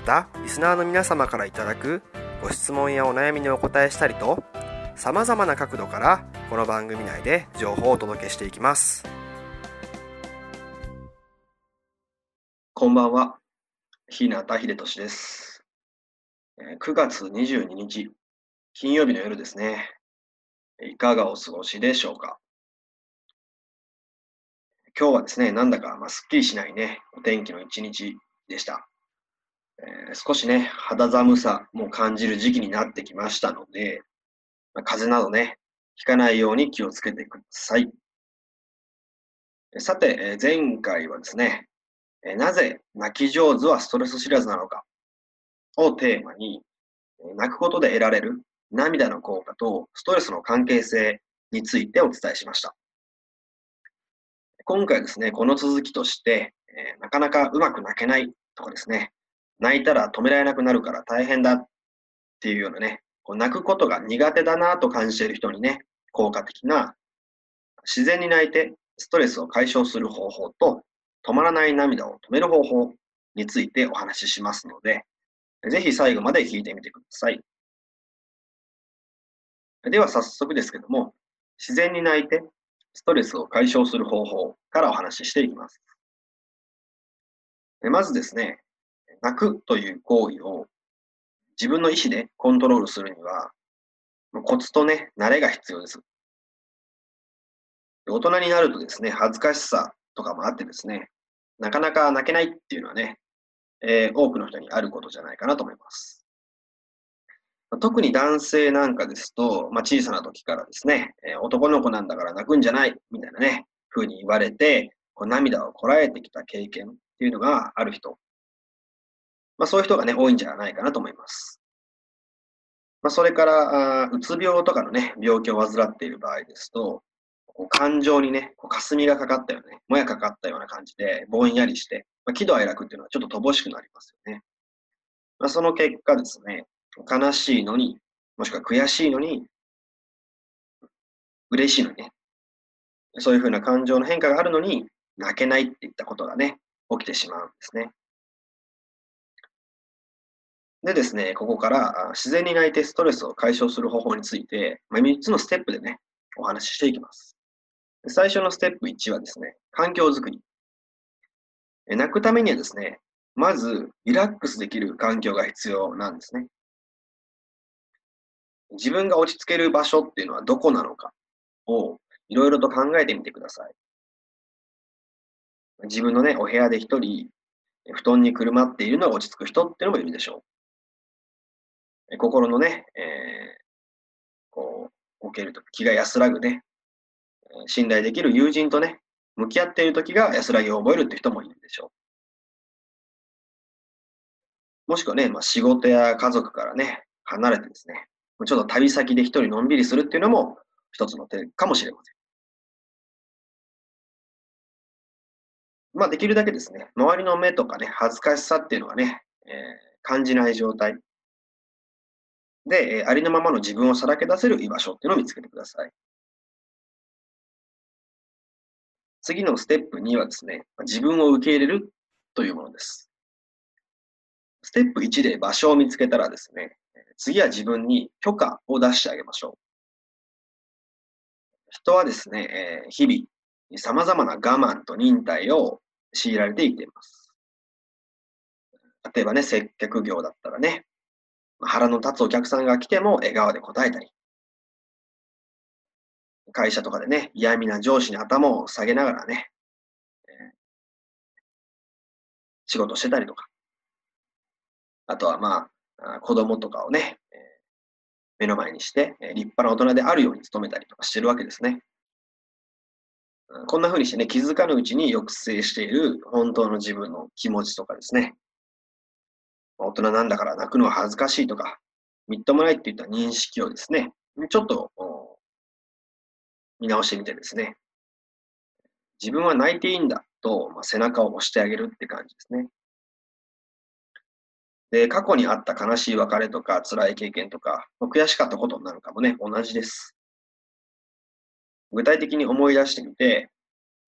またリスナーの皆様からいただくご質問やお悩みにお答えしたりとさまざまな角度からこの番組内で情報をお届けしていきます。こんばんは。日向秀俊です。9月22日金曜日の夜ですね。いかがお過ごしでしょうか？今日はですね、なんだか、まあ、すっきりしないね、お天気の一日でした。えー、少しね、肌寒さも感じる時期になってきましたので、まあ、風邪などね、ひかないように気をつけてください。さて、え前回はですね、えなぜ泣き上手はストレス知らずなのかをテーマに、泣くことで得られる涙の効果とストレスの関係性についてお伝えしました。今回ですね、この続きとして、えー、なかなかうまく泣けないとかですね、泣いたら止められなくなるから大変だっていうようなね、こう泣くことが苦手だなと感じている人にね、効果的な自然に泣いてストレスを解消する方法と止まらない涙を止める方法についてお話ししますので、ぜひ最後まで聞いてみてください。では早速ですけども、自然に泣いてストレスを解消する方法からお話ししていきます。まずですね、泣くという行為を自分の意思でコントロールするには、コツとね、慣れが必要です。大人になるとですね、恥ずかしさとかもあってですね、なかなか泣けないっていうのはね、えー、多くの人にあることじゃないかなと思います。特に男性なんかですと、まあ、小さな時からですね、え、男の子なんだから泣くんじゃないみたいなね、風に言われて、こう涙をこらえてきた経験っていうのがある人。まあ、そういう人がね、多いんじゃないかなと思います。まあ、それから、あうつ病とかのね、病気を患っている場合ですと、感情にね、こう霞がかかったよね、もやかかったような感じで、ぼんやりして、まあ、喜怒哀楽っていうのはちょっと乏しくなりますよね。まあ、その結果ですね、悲しいのに、もしくは悔しいのに、嬉しいのにね。そういうふうな感情の変化があるのに、泣けないっていったことがね、起きてしまうんですね。でですね、ここから自然に泣いてストレスを解消する方法について、まあ、3つのステップでね、お話ししていきます。最初のステップ1はですね、環境づくり。泣くためにはですね、まずリラックスできる環境が必要なんですね。自分が落ち着ける場所っていうのはどこなのかをいろいろと考えてみてください。自分のね、お部屋で一人、布団にくるまっているのが落ち着く人っていうのもいるでしょう。心のね、えー、こう、置けると気が安らぐね、信頼できる友人とね、向き合っている時が安らぎを覚えるって人もいるでしょう。もしくはね、まあ、仕事や家族からね、離れてですね、ちょっと旅先で一人のんびりするっていうのも一つの手かもしれません。まあ、できるだけですね、周りの目とかね、恥ずかしさっていうのはね、えー、感じない状態で、ありのままの自分をさらけ出せる居場所っていうのを見つけてください。次のステップ2はですね、自分を受け入れるというものです。ステップ1で場所を見つけたらですね、次は自分に許可を出してあげましょう。人はですね、えー、日々、様々な我慢と忍耐を強いられて生きています。例えばね、接客業だったらね、腹の立つお客さんが来ても笑顔で答えたり、会社とかでね、嫌味な上司に頭を下げながらね、えー、仕事してたりとか、あとはまあ、子供とかをね、えー、目の前にして、えー、立派な大人であるように努めたりとかしてるわけですね。こんな風にしてね、気づかぬうちに抑制している本当の自分の気持ちとかですね。大人なんだから泣くのは恥ずかしいとか、みっともないっていった認識をですね、ちょっと見直してみてですね、自分は泣いていいんだと、まあ、背中を押してあげるって感じですね。で、過去にあった悲しい別れとか辛い経験とか、悔しかったことなるかもね、同じです。具体的に思い出してみて、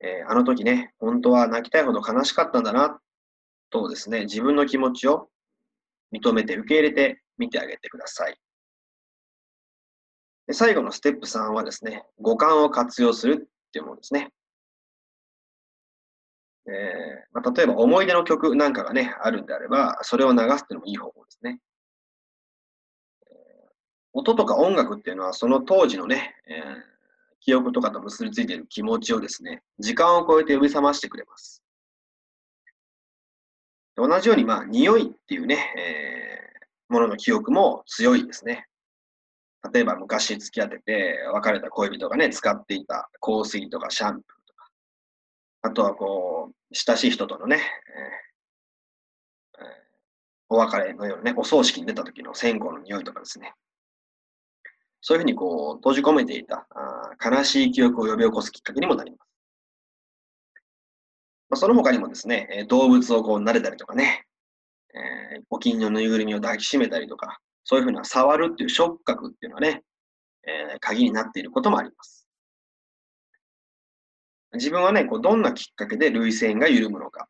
えー、あの時ね、本当は泣きたいほど悲しかったんだな、とですね、自分の気持ちを認めて受け入れてみてあげてください。で最後のステップ3はですね、五感を活用するっていうものですね。えーまあ、例えば思い出の曲なんかがね、あるんであれば、それを流すっていうのもいい方法ですね。え、音とか音楽っていうのは、その当時のね、えー、記憶とかと結びついている気持ちをですね、時間を超えて呼び覚ましてくれます。同じように、まあ、匂いっていうね、えー、ものの記憶も強いですね。例えば昔付き合ってて別れた恋人がね、使っていた香水とかシャンプーとか、あとはこう、親しい人とのね、えー、お別れのようなね、お葬式に出た時の線香の匂いとかですね。そういうふうにこう、閉じ込めていたあ悲しい記憶を呼び起こすきっかけにもなります。まあ、その他にもですね、動物をこう撫れたりとかね、えー、お気に入りのぬいぐるみを抱きしめたりとか、そういうふうな触るっていう触覚っていうのはね、えー、鍵になっていることもあります。自分はね、こうどんなきっかけで涙腺が緩むのか。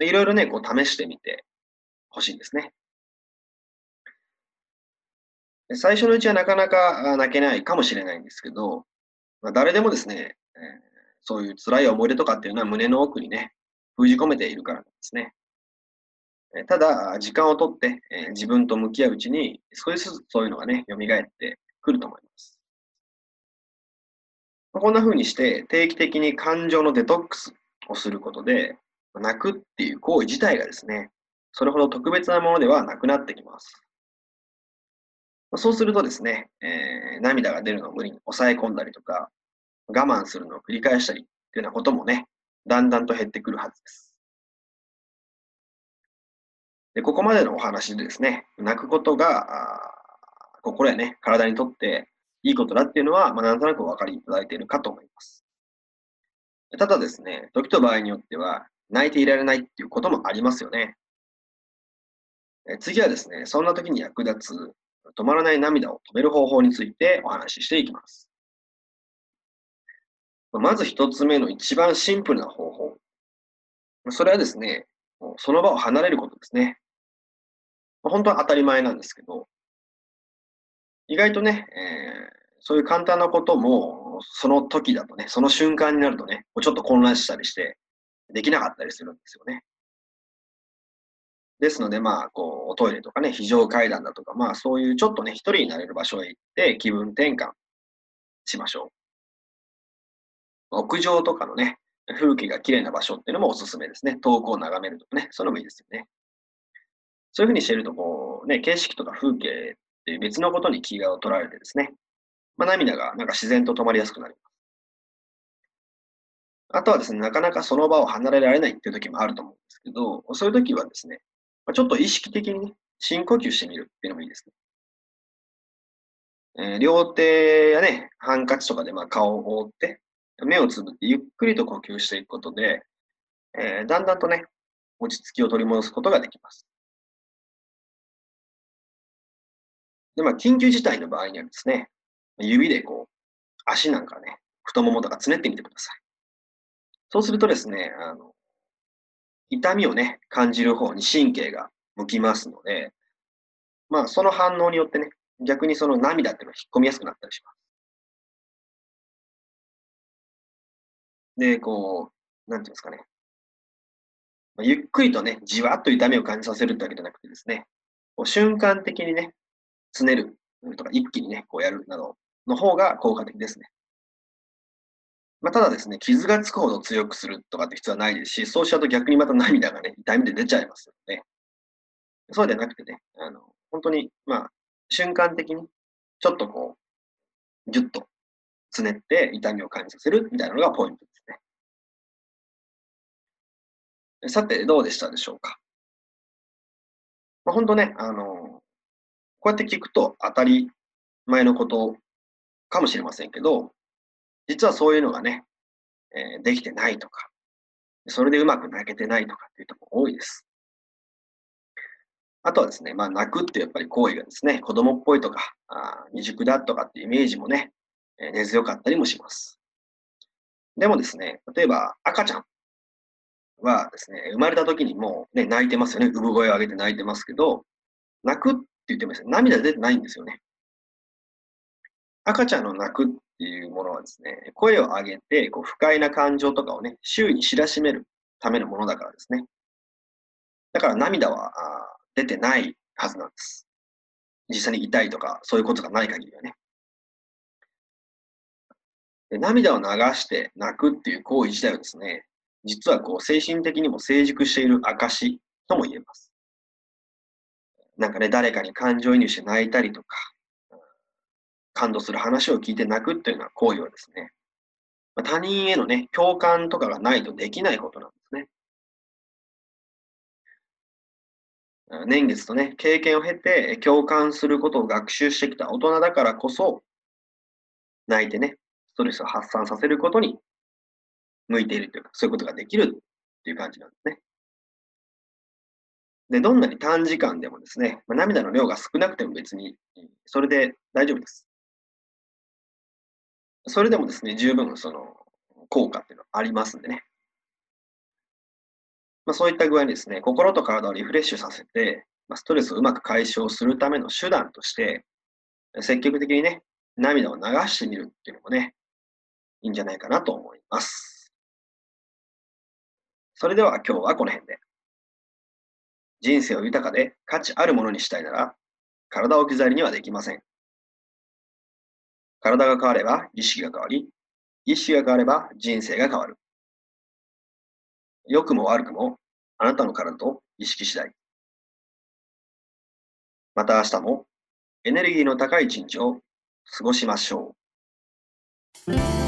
でいろいろね、こう試してみてほしいんですね。最初のうちはなかなか泣けないかもしれないんですけど、まあ、誰でもですね、えー、そういう辛い思い出とかっていうのは胸の奥にね、封じ込めているからなんですね。ただ、時間をとって、え自分と向き合ううちに、少しずつそういうのがね、蘇ってくると思います。こんな風にして、定期的に感情のデトックスをすることで、泣くっていう行為自体がですね、それほど特別なものではなくなってきます。そうするとですね、えー、涙が出るのを無理に抑え込んだりとか、我慢するのを繰り返したりっていうようなこともね、だんだんと減ってくるはずです。でここまでのお話でですね、泣くことが、心やね、体にとっていいことだっていうのは、まあ、なんとなくお分かりいただいているかと思います。ただですね、時と場合によっては、泣いていられないっていうこともありますよね。次はですね、そんな時に役立つ、止まらない涙を止める方法についてお話ししていきます。まず一つ目の一番シンプルな方法。それはですね、その場を離れることですね。本当は当たり前なんですけど、意外とね、えー、そういう簡単なことも、その時だとね、その瞬間になるとね、ちょっと混乱したりして、できなかったりするんですよね。ですので、まあ、こう、おトイレとかね、非常階段だとか、まあ、そういうちょっとね、一人になれる場所へ行って、気分転換しましょう。屋上とかのね、風景が綺麗な場所っていうのもおすすめですね。遠くを眺めるとかね、そういうのもいいですよね。そういうふうにしてると、こう、ね、景色とか風景っていう別のことに気が取られてですね、まあ、涙がなんか自然と止まりやすくなります。あとはですね、なかなかその場を離れられないっていう時もあると思うんですけど、そういう時はですね、ちょっと意識的にね、深呼吸してみるっていうのもいいですね。えー、両手やね、ハンカチとかでまあ顔を覆って、目をつぶってゆっくりと呼吸していくことで、えー、だんだんとね、落ち着きを取り戻すことができます。で、まあ、緊急事態の場合にはですね、指でこう、足なんかね、太ももとかつねってみてください。そうするとですね、あの、痛みをね、感じる方に神経が向きますので、まあ、その反応によってね、逆にその涙っていうのを引っ込みやすくなったりします。で、こう、なんていうんですかね。まあ、ゆっくりとね、じわっと痛みを感じさせるってわけじゃなくてですね、こう瞬間的にね、つねるとか一気にね、こうやるなどの方が効果的ですね。まあ、ただですね、傷がつくほど強くするとかって必要はないですし、そうしちゃうと逆にまた涙がね、痛みで出ちゃいますので、そうじゃなくてね、あの、本当に、まあ、瞬間的に、ちょっとこう、ぎゅっとつねって痛みを感じさせるみたいなのがポイントですさて、どうでしたでしょうか？まあ、本当ね、あの、こうやって聞くと当たり前のことかもしれませんけど、実はそういうのがね、えー、できてないとか、それでうまく泣けてないとかっていうとこ多いです。あとはですね、まあ、泣くってやっぱり行為がですね、子供っぽいとか、あ未熟だとかっていうイメージもね、えー、根強かったりもします。でもですね、例えば赤ちゃんはですね、生まれた時にもうね、泣いてますよね。産声を上げて泣いてますけど、泣くって言ってもですね、涙出てないんですよね。赤ちゃんの泣くっていうものはですね、声を上げて、こう不快な感情とかをね、周囲に知らしめるためのものだからですね。だから涙は出てないはずなんです。実際に痛いとか、そういうことがない限りはね。で涙を流して泣くっていう行為自体はですね、実はこう精神的にも成熟している証とも言えます。なんかね、誰かに感情移入して泣いたりとか、感動する話を聞いて泣くっていうような行為はですね、他人へのね、共感とかがないとできないことなんですね。年月とね、経験を経て共感することを学習してきた大人だからこそ、泣いてね、ストレスを発散させることに向いているというか、そういうことができるっていう感じなんですね。で、どんなに短時間でもですね、まあ、涙の量が少なくても別に、それで大丈夫です。それでもですね、十分その効果っていうのはありますんでね。まあ、そういった具合にですね、心と体をリフレッシュさせて、まあ、ストレスをうまく解消するための手段として、積極的にね、涙を流してみるっていうのもね、いいんじゃないかなと思います。それでは今日はこの辺で。人生を豊かで価値あるものにしたいなら、体を置き去りにはできません。体が変われば意識が変わり、意識が変われば人生が変わる。良くも悪くもあなたの体と意識次第。また明日もエネルギーの高い一日を過ごしましょう。